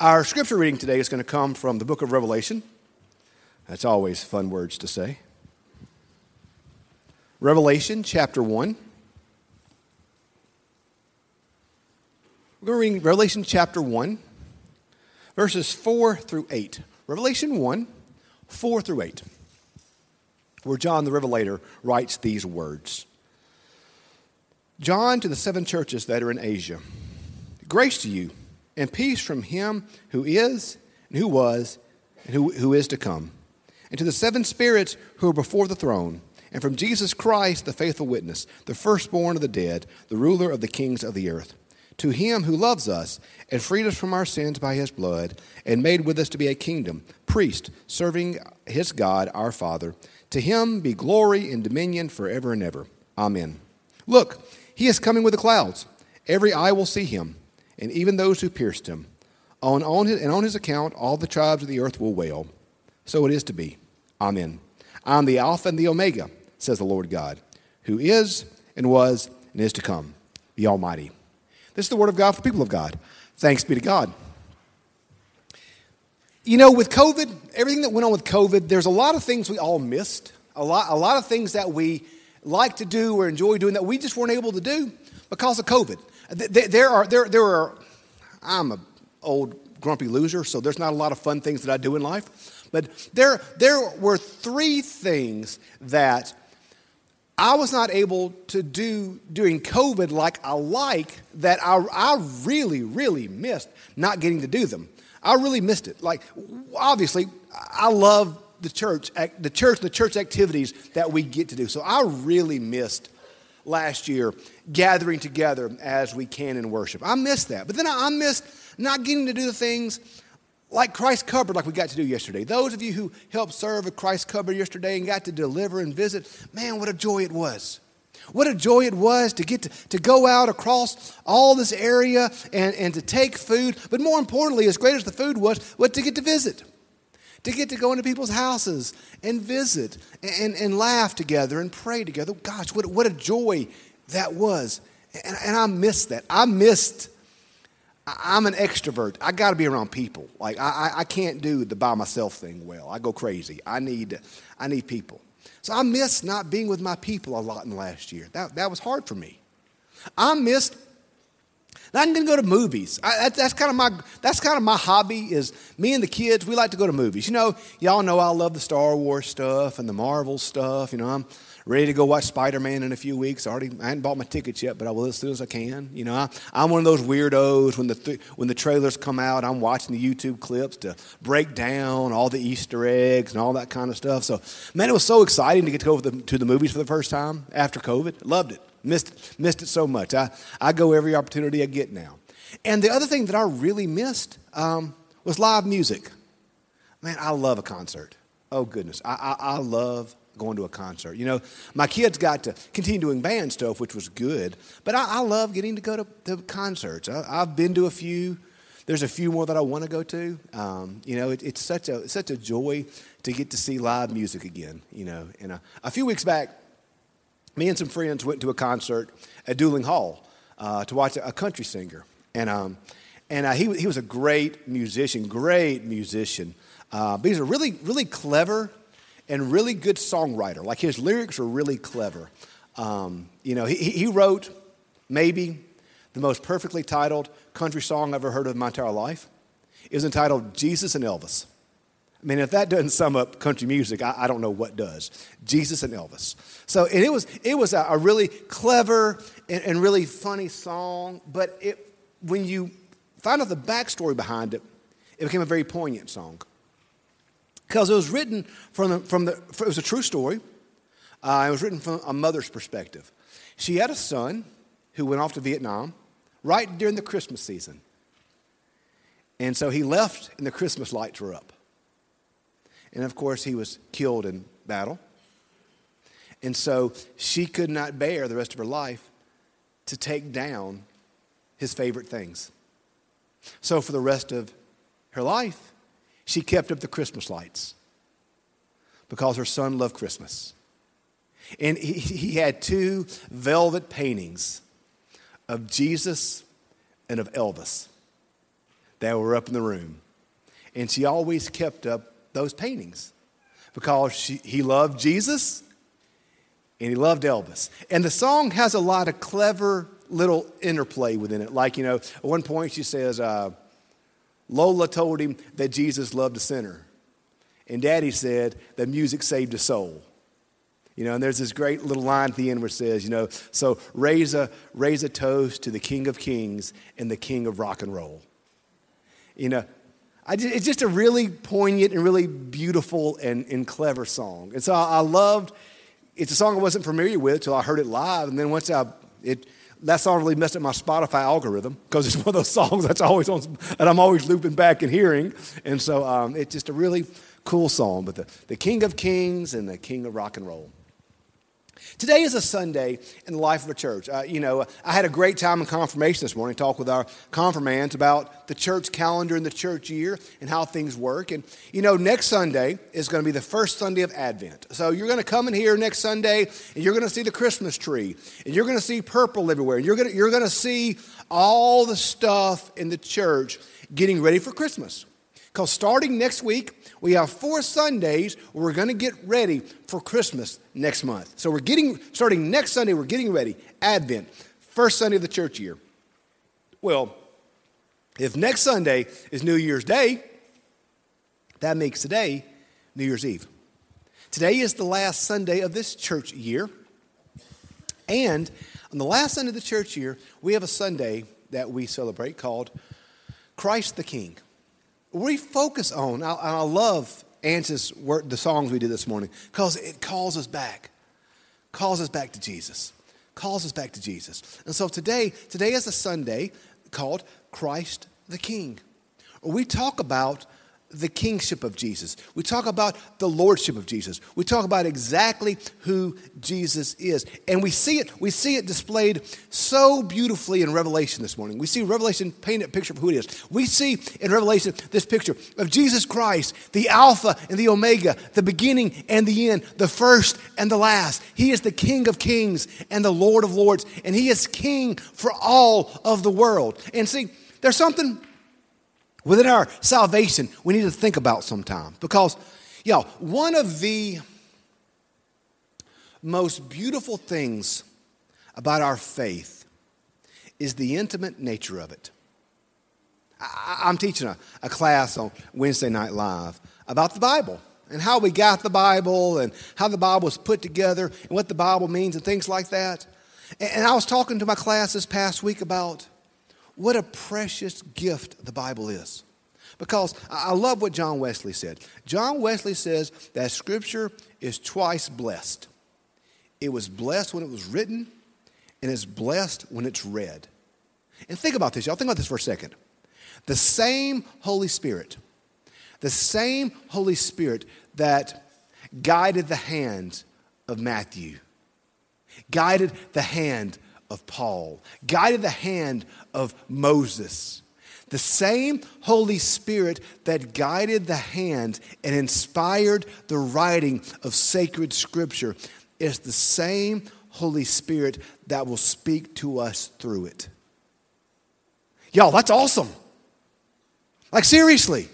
Our scripture reading today is going to come from the book of Revelation. That's always fun words to say. Revelation chapter 1. We're going to read Revelation chapter 1, verses 4 through 8. Revelation 1, 4 through 8, where John the Revelator writes these words John to the seven churches that are in Asia, grace to you and peace from him who is, and who was, and who, who is to come, and to the seven spirits who are before the throne, and from Jesus Christ, the faithful witness, the firstborn of the dead, the ruler of the kings of the earth. To him who loves us and freed us from our sins by his blood, and made with us to be a kingdom, priest, serving his God, our Father, to him be glory and dominion forever and ever. Amen. Look, he is coming with the clouds. Every eye will see him and even those who pierced him. On, on his, and on his account, all the tribes of the earth will wail. So it is to be. Amen. I'm the Alpha and the Omega, says the Lord God, who is and was and is to come, the Almighty. This is the word of God for people of God. Thanks be to God. You know, with COVID, everything that went on with COVID, there's a lot of things we all missed. A lot, a lot of things that we like to do or enjoy doing that we just weren't able to do because of COVID. There are, there, there are, I'm an old grumpy loser, so there's not a lot of fun things that I do in life. But there, there were three things that I was not able to do during COVID like I like that I, I really, really missed not getting to do them. I really missed it. Like, obviously, I love the church, the church, the church activities that we get to do. So I really missed last year gathering together as we can in worship. I missed that. But then I missed not getting to do the things like Christ Cupboard, like we got to do yesterday. Those of you who helped serve at Christ Cupboard yesterday and got to deliver and visit, man, what a joy it was. What a joy it was to get to, to go out across all this area and, and to take food. But more importantly, as great as the food was, what to get to visit to get to go into people's houses and visit and, and laugh together and pray together. Gosh, what, what a joy that was. And, and I missed that. I missed, I'm an extrovert. I got to be around people. Like, I, I can't do the by myself thing well. I go crazy. I need, I need people. So I missed not being with my people a lot in the last year. That, that was hard for me. I missed I didn't go to movies. I, that, that's kind of my that's kind of my hobby. Is me and the kids we like to go to movies. You know, y'all know I love the Star Wars stuff and the Marvel stuff. You know, I'm ready to go watch Spider Man in a few weeks. I already I hadn't bought my tickets yet, but I will as soon as I can. You know, I, am one of those weirdos when the th- when the trailers come out, I'm watching the YouTube clips to break down all the Easter eggs and all that kind of stuff. So, man, it was so exciting to get to go to the, to the movies for the first time after COVID. Loved it. Missed, missed it so much. I, I go every opportunity I get now. And the other thing that I really missed um, was live music. Man, I love a concert. Oh, goodness. I, I, I love going to a concert. You know, my kids got to continue doing band stuff, which was good, but I, I love getting to go to, to concerts. I, have been to a few. There's a few more that I want to go to. Um, you know, it, it's such a such a joy to get to see live music again. You know, and a, a few weeks back, me and some friends went to a concert at Duling Hall uh, to watch a country singer. And, um, and uh, he, he was a great musician, great musician. Uh, but he's a really, really clever and really good songwriter. Like his lyrics are really clever. Um, you know, he, he wrote maybe the most perfectly titled country song I've ever heard of in my entire life. It was entitled Jesus and Elvis. I mean, if that doesn't sum up country music, I, I, don't know what does. Jesus and Elvis. So, and it was, it was a, a really clever and, and, really funny song, but it, when you find out the backstory behind it, it became a very poignant song. Because it was written from the, from the it was a true story. Uh, it was written from a mother's perspective. She had a son who went off to Vietnam right during the Christmas season. And so he left, and the Christmas lights were up. And of course, he was killed in battle. And so she could not bear the rest of her life to take down his favorite things. So for the rest of her life, she kept up the Christmas lights because her son loved Christmas. And he, he had two velvet paintings of Jesus and of Elvis. that were up in the room. And she always kept up those paintings because she, he loved Jesus and he loved Elvis. And the song has a lot of clever little interplay within it. Like, you know, at one point she says, uh, Lola told him that Jesus loved a sinner. And Daddy said that music saved a soul. You know, and there's this great little line at the end where it says, you know, so raise a, raise a toast to the King of Kings and the King of Rock and Roll. You know, just, it's just a really poignant and really beautiful and, and clever song. And so I, I, loved, it's a song I wasn't familiar with until I heard it live. And then once I, it, that song really messed up my Spotify algorithm because it's one of those songs that's always on, and I'm always looping back and hearing. And so um, it's just a really cool song. But the, the King of Kings and the King of Rock and Roll. Today is a Sunday in the life of a church. Uh, you know, I had a great time in confirmation this morning, talk with our confirmands about the church calendar and the church year and how things work. And, you know, next Sunday is going to be the first Sunday of Advent. So you're going to come in here next Sunday and you're going to see the Christmas tree and you're going to see purple everywhere. And you're going to, you're going to see all the stuff in the church getting ready for Christmas. Because starting next week, we have four Sundays where we're going to get ready for Christmas next month. So we're getting, starting next Sunday, we're getting ready. Advent, first Sunday of the church year. Well, if next Sunday is New Year's Day, that makes today New Year's Eve. Today is the last Sunday of this church year. And on the last Sunday of the church year, we have a Sunday that we celebrate called Christ the King we focus on, I, I love Ance's the songs we did this morning, because it calls us back, calls us back to Jesus, calls us back to Jesus. And so today, today is a Sunday called Christ the King. We talk about the kingship of Jesus. We talk about the lordship of Jesus. We talk about exactly who Jesus is. And we see it, we see it displayed so beautifully in Revelation this morning. We see Revelation paint a picture of who it is. We see in Revelation this picture of Jesus Christ, the Alpha and the Omega, the beginning and the end, the first and the last. He is the King of kings and the Lord of lords, and He is King for all of the world. And see, there's something within our salvation we need to think about sometimes because you know one of the most beautiful things about our faith is the intimate nature of it. I, am teaching a, a class on wednesday night live about the bible and how we got the bible and how the bible was put together and what the bible means and things like that. And, and i was talking to my class this past week about what a precious gift the Bible is. Because I love what John Wesley said. John Wesley says that Scripture is twice blessed. It was blessed when it was written, and it's blessed when it's read. And think about this, y'all. Think about this for a second. The same Holy Spirit, the same Holy Spirit that guided the hand of Matthew, guided the hand of Paul, guided the hand of Moses. The same Holy Spirit that guided the hand and inspired the writing of sacred scripture is the same Holy Spirit that will speak to us through it. Y'all, that's awesome. Like, seriously.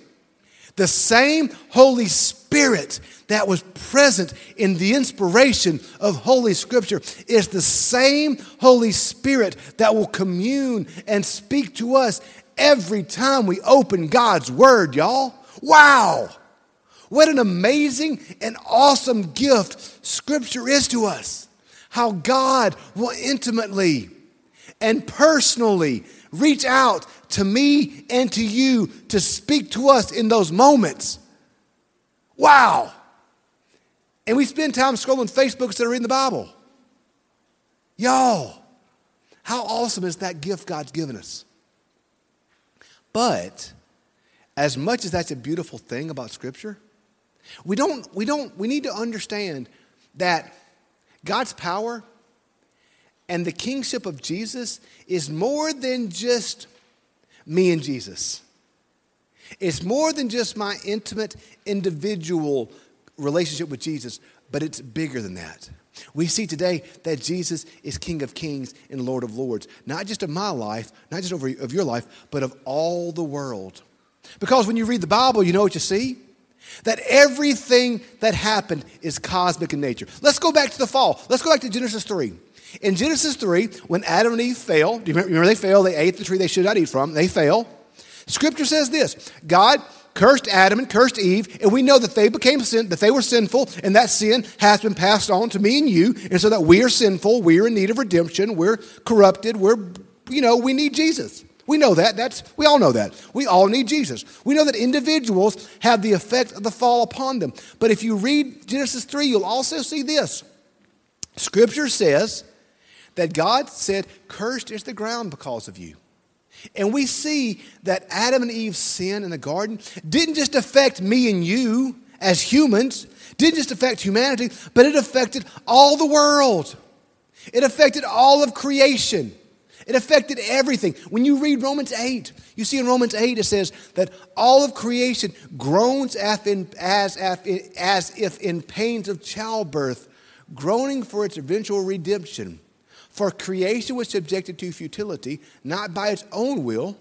The same Holy Spirit that was present in the inspiration of Holy Scripture is the same Holy Spirit that will commune and speak to us every time we open God's Word, y'all. Wow! What an amazing and awesome gift Scripture is to us. How God will intimately and personally reach out to me and to you to speak to us in those moments. Wow. And we spend time scrolling Facebook instead of reading the Bible. Y'all, how awesome is that gift God's given us? But as much as that's a beautiful thing about Scripture, we don't, we don't, we need to understand that God's power and the kingship of Jesus is more than just me and Jesus. It's more than just my intimate individual relationship with Jesus. but it's bigger than that. We see today that Jesus is King of Kings and Lord of Lords, not just of my life, not just over of your life, but of all the world. Because when you read the Bible, you know what you see? That everything that happened is cosmic in nature. Let's go back to the fall. Let's go back to Genesis 3. In Genesis 3, when Adam and Eve fell, do you remember they fell? They ate the tree they should not eat from. They fell. Scripture says this God cursed Adam and cursed Eve, and we know that they became sin, that they were sinful, and that sin has been passed on to me and you, and so that we are sinful, we are in need of redemption, we're corrupted, we're, you know, we need Jesus. We know that. That's we all know that. We all need Jesus. We know that individuals have the effect of the fall upon them. But if you read Genesis 3, you'll also see this. Scripture says that God said, Cursed is the ground because of you. And we see that Adam and Eve's sin in the garden didn't just affect me and you as humans, didn't just affect humanity, but it affected all the world. It affected all of creation. It affected everything. When you read Romans 8, you see in Romans 8 it says that all of creation groans as, as, if in pains of childbirth, groaning for its eventual redemption. For creation was subjected to futility, not by its own will,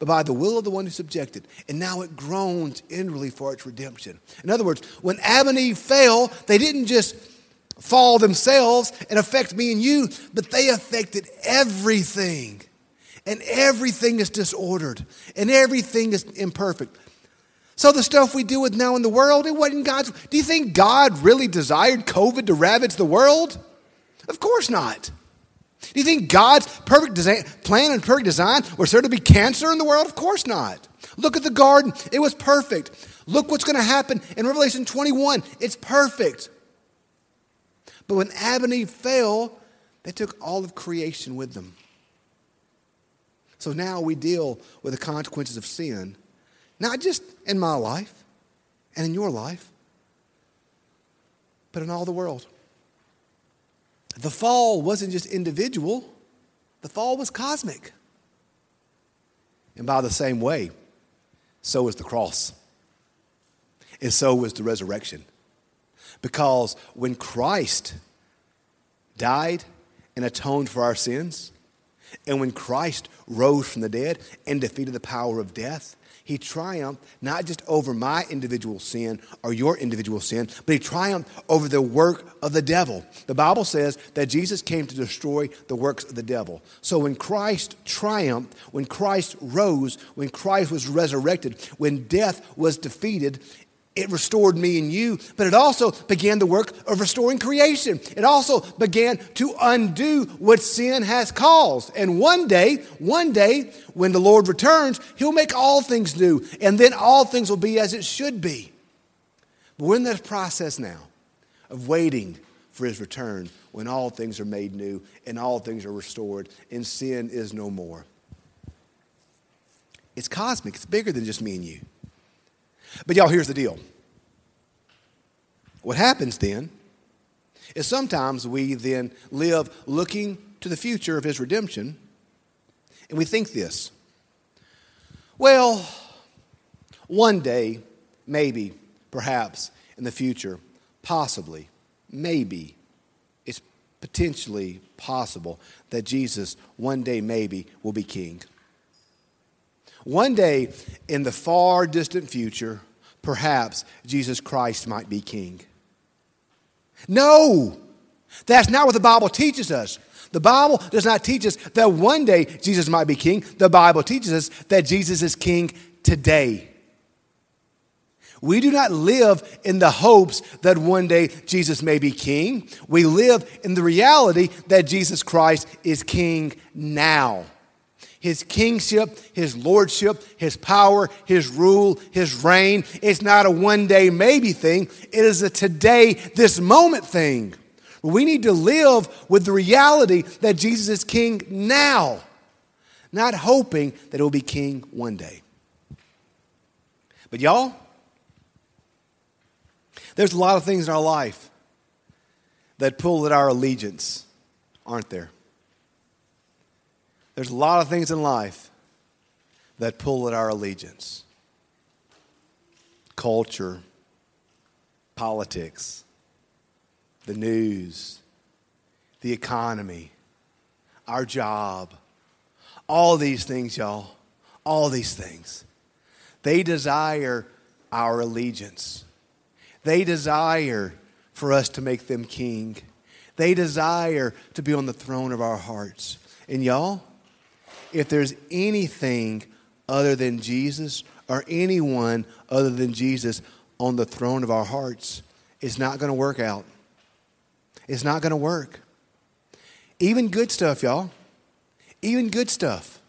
but by the will of the one who subjected. And now it groans inwardly for its redemption. In other words, when Adam and Eve fell, they didn't just fall themselves and affect me and you, but they affected everything. And everything is disordered, and everything is imperfect. So the stuff we deal with now in the world, it wasn't God's. Do you think God really desired COVID to ravage the world? Of course not. Do you think God's perfect design, plan and perfect design was there to be cancer in the world? Of course not. Look at the garden. It was perfect. Look what's going to happen in Revelation 21. It's perfect. But when Adam and Eve fell, they took all of creation with them. So now we deal with the consequences of sin, not just in my life and in your life, but in all the world. The fall wasn't just individual, the fall was cosmic. And by the same way, so was the cross. And so was the resurrection. Because when Christ died and atoned for our sins, and when Christ rose from the dead and defeated the power of death, he triumphed not just over my individual sin or your individual sin, but he triumphed over the work of the devil. The Bible says that Jesus came to destroy the works of the devil. So when Christ triumphed, when Christ rose, when Christ was resurrected, when death was defeated, it restored me and you, but it also began the work of restoring creation. It also began to undo what sin has caused. And one day, one day, when the Lord returns, He'll make all things new, and then all things will be as it should be. But we're in this process now of waiting for His return when all things are made new and all things are restored and sin is no more. It's cosmic, it's bigger than just me and you. But y'all, here's the deal. What happens then is sometimes we then live looking to the future of his redemption, and we think this well, one day, maybe, perhaps, in the future, possibly, maybe, it's potentially possible that Jesus one day, maybe, will be king. One day in the far distant future, perhaps Jesus Christ might be king. No, that's not what the Bible teaches us. The Bible does not teach us that one day Jesus might be king. The Bible teaches us that Jesus is king today. We do not live in the hopes that one day Jesus may be king. We live in the reality that Jesus Christ is king now his kingship, his lordship, his power, his rule, his reign. It's not a one day maybe thing, it is a today, this moment thing. We need to live with the reality that Jesus is king now, not hoping that he'll be king one day. But y'all, there's a lot of things in our life that pull at our allegiance, aren't there? There's a lot of things in life that pull at our allegiance culture, politics, the news, the economy, our job, all these things, y'all, all these things. They desire our allegiance. They desire for us to make them king. They desire to be on the throne of our hearts. And y'all, if there's anything other than Jesus or anyone other than Jesus on the throne of our hearts, it's not going to work out. It's not going to work. Even good stuff, y'all. Even good stuff.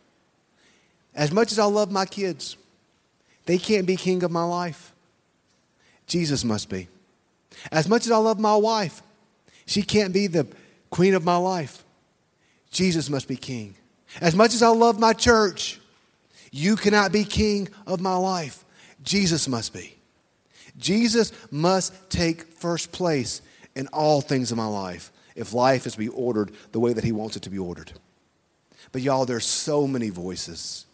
As much as I love my kids, they can't be king of my life. Jesus must be. As much as I love my wife, she can't be the queen of my life. Jesus must be king. As much as I love my church, you cannot be king of my life. Jesus must be. Jesus must take first place in all things in my life if life is to be ordered the way that he wants it to be ordered. But y'all, there's so many voices.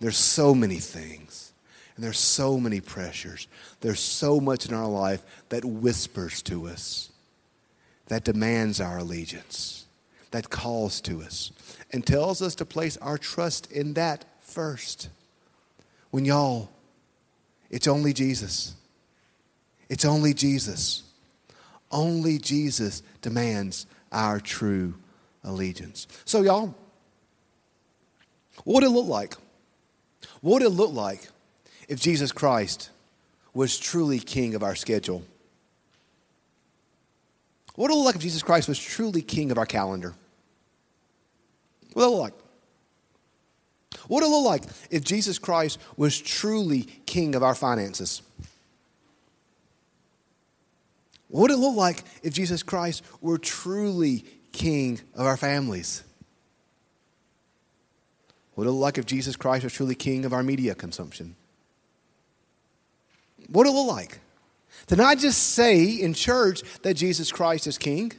There's so many things. And there's so many pressures. There's so much in our life that whispers to us, that demands our allegiance, that calls to us, and tells us to place our trust in that first. When y'all, it's only Jesus. It's only Jesus. Only Jesus demands our true allegiance. So, y'all, what would it look like? What would it look like if Jesus Christ was truly king of our schedule? What would it look like if Jesus Christ was truly king of our calendar? What would it look like? What would it look like if Jesus Christ was truly king of our finances? What would it look like if Jesus Christ were truly king of our families? What would it look like if Jesus Christ was truly king of our media consumption? What would it look like? To not just say in church that Jesus Christ is king,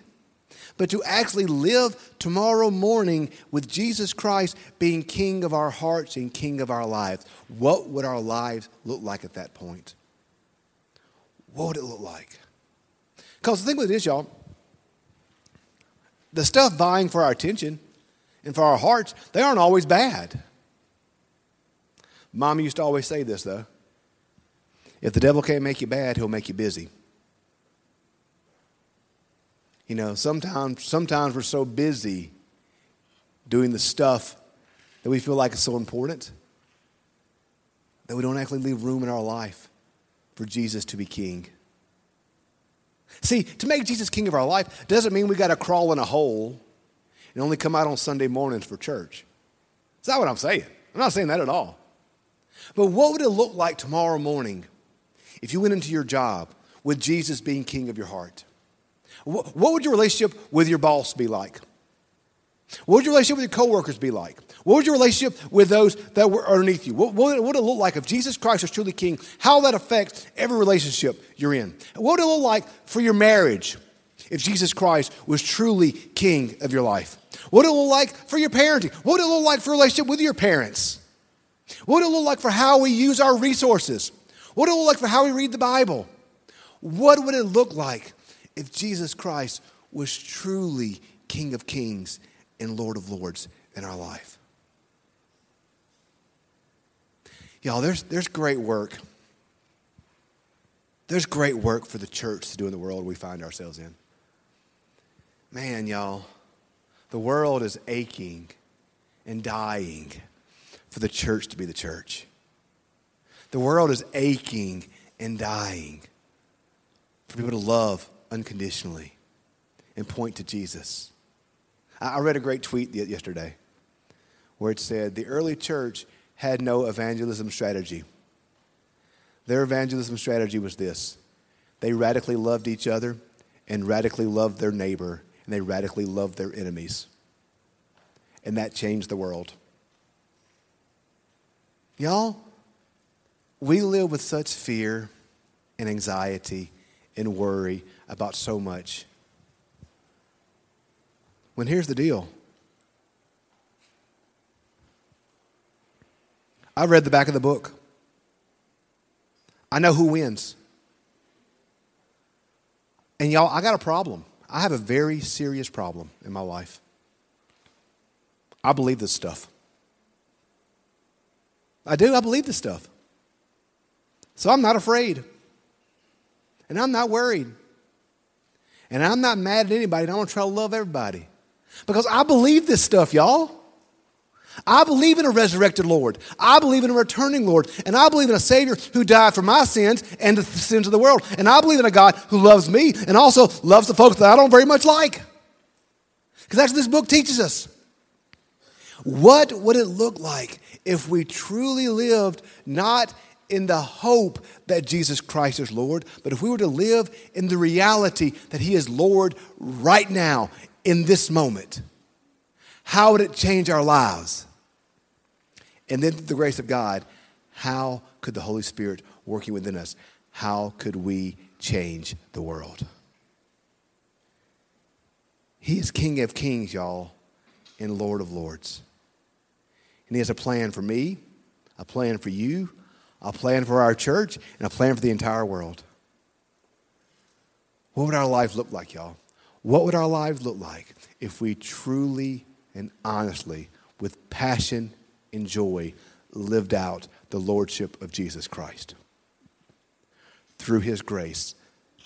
but to actually live tomorrow morning with Jesus Christ being king of our hearts and king of our lives. What would our lives look like at that point? What would it look like? Because the thing with this, y'all, the stuff vying for our attention and for our hearts, they aren't always bad. Mom used to always say this, though. If the devil can't make you bad, he'll make you busy. You know, sometimes, sometimes we're so busy doing the stuff that we feel like is so important that we don't actually leave room in our life for Jesus to be king. See, to make Jesus king of our life doesn't mean we got to crawl in a hole and only come out on Sunday mornings for church. Is that what I'm saying? I'm not saying that at all. But what would it look like tomorrow morning if you went into your job with Jesus being king of your heart? What would your relationship with your boss be like? What would your relationship with your coworkers be like? What would your relationship with those that were underneath you? What, would it look like if Jesus Christ was truly king? How that affect every relationship you're in? What would it look like for your marriage if Jesus Christ was truly king of your life? What would it look like for your parenting? What would it look like for relationship with your parents? What would it look like for how we use our resources? What would it look like for how we read the Bible? What would it look like if Jesus Christ was truly King of Kings and Lord of Lords in our life. Y'all, there's, there's great work. There's great work for the church to do in the world we find ourselves in. Man, y'all, the world is aching and dying for the church to be the church. The world is aching and dying for people to love unconditionally and point to Jesus. I read a great tweet yesterday where it said the early church had no evangelism strategy. Their evangelism strategy was this they radically loved each other and radically loved their neighbor and they radically loved their enemies. And that changed the world. Y'all, we live with such fear and anxiety and worry about so much. When here's the deal I read the back of the book, I know who wins. And y'all, I got a problem. I have a very serious problem in my life. I believe this stuff. I do, I believe this stuff. So I'm not afraid. And I'm not worried. And I'm not mad at anybody. And I'm going to try to love everybody. Because I believe this stuff, y'all. I believe in a resurrected Lord. I believe in a returning Lord. And I believe in a Savior who died for my sins and the sins of the world. And I believe in a God who loves me and also loves the folks that I don't very much like. Because that's what this book teaches us. What would it look like if we truly lived not in the hope that Jesus Christ is Lord, but if we were to live in the reality that He is Lord right now in this moment? How would it change our lives? And then, through the grace of God, how could the Holy Spirit working within us, how could we change the world? He is King of Kings, y'all, and Lord of Lords. And He has a plan for me, a plan for you, a plan for our church, and a plan for the entire world. What would our lives look like, y'all? What would our lives look like if we truly and honestly, with passion and joy, lived out the Lordship of Jesus Christ? Through His grace,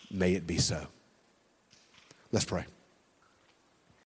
may it be so. Let's pray.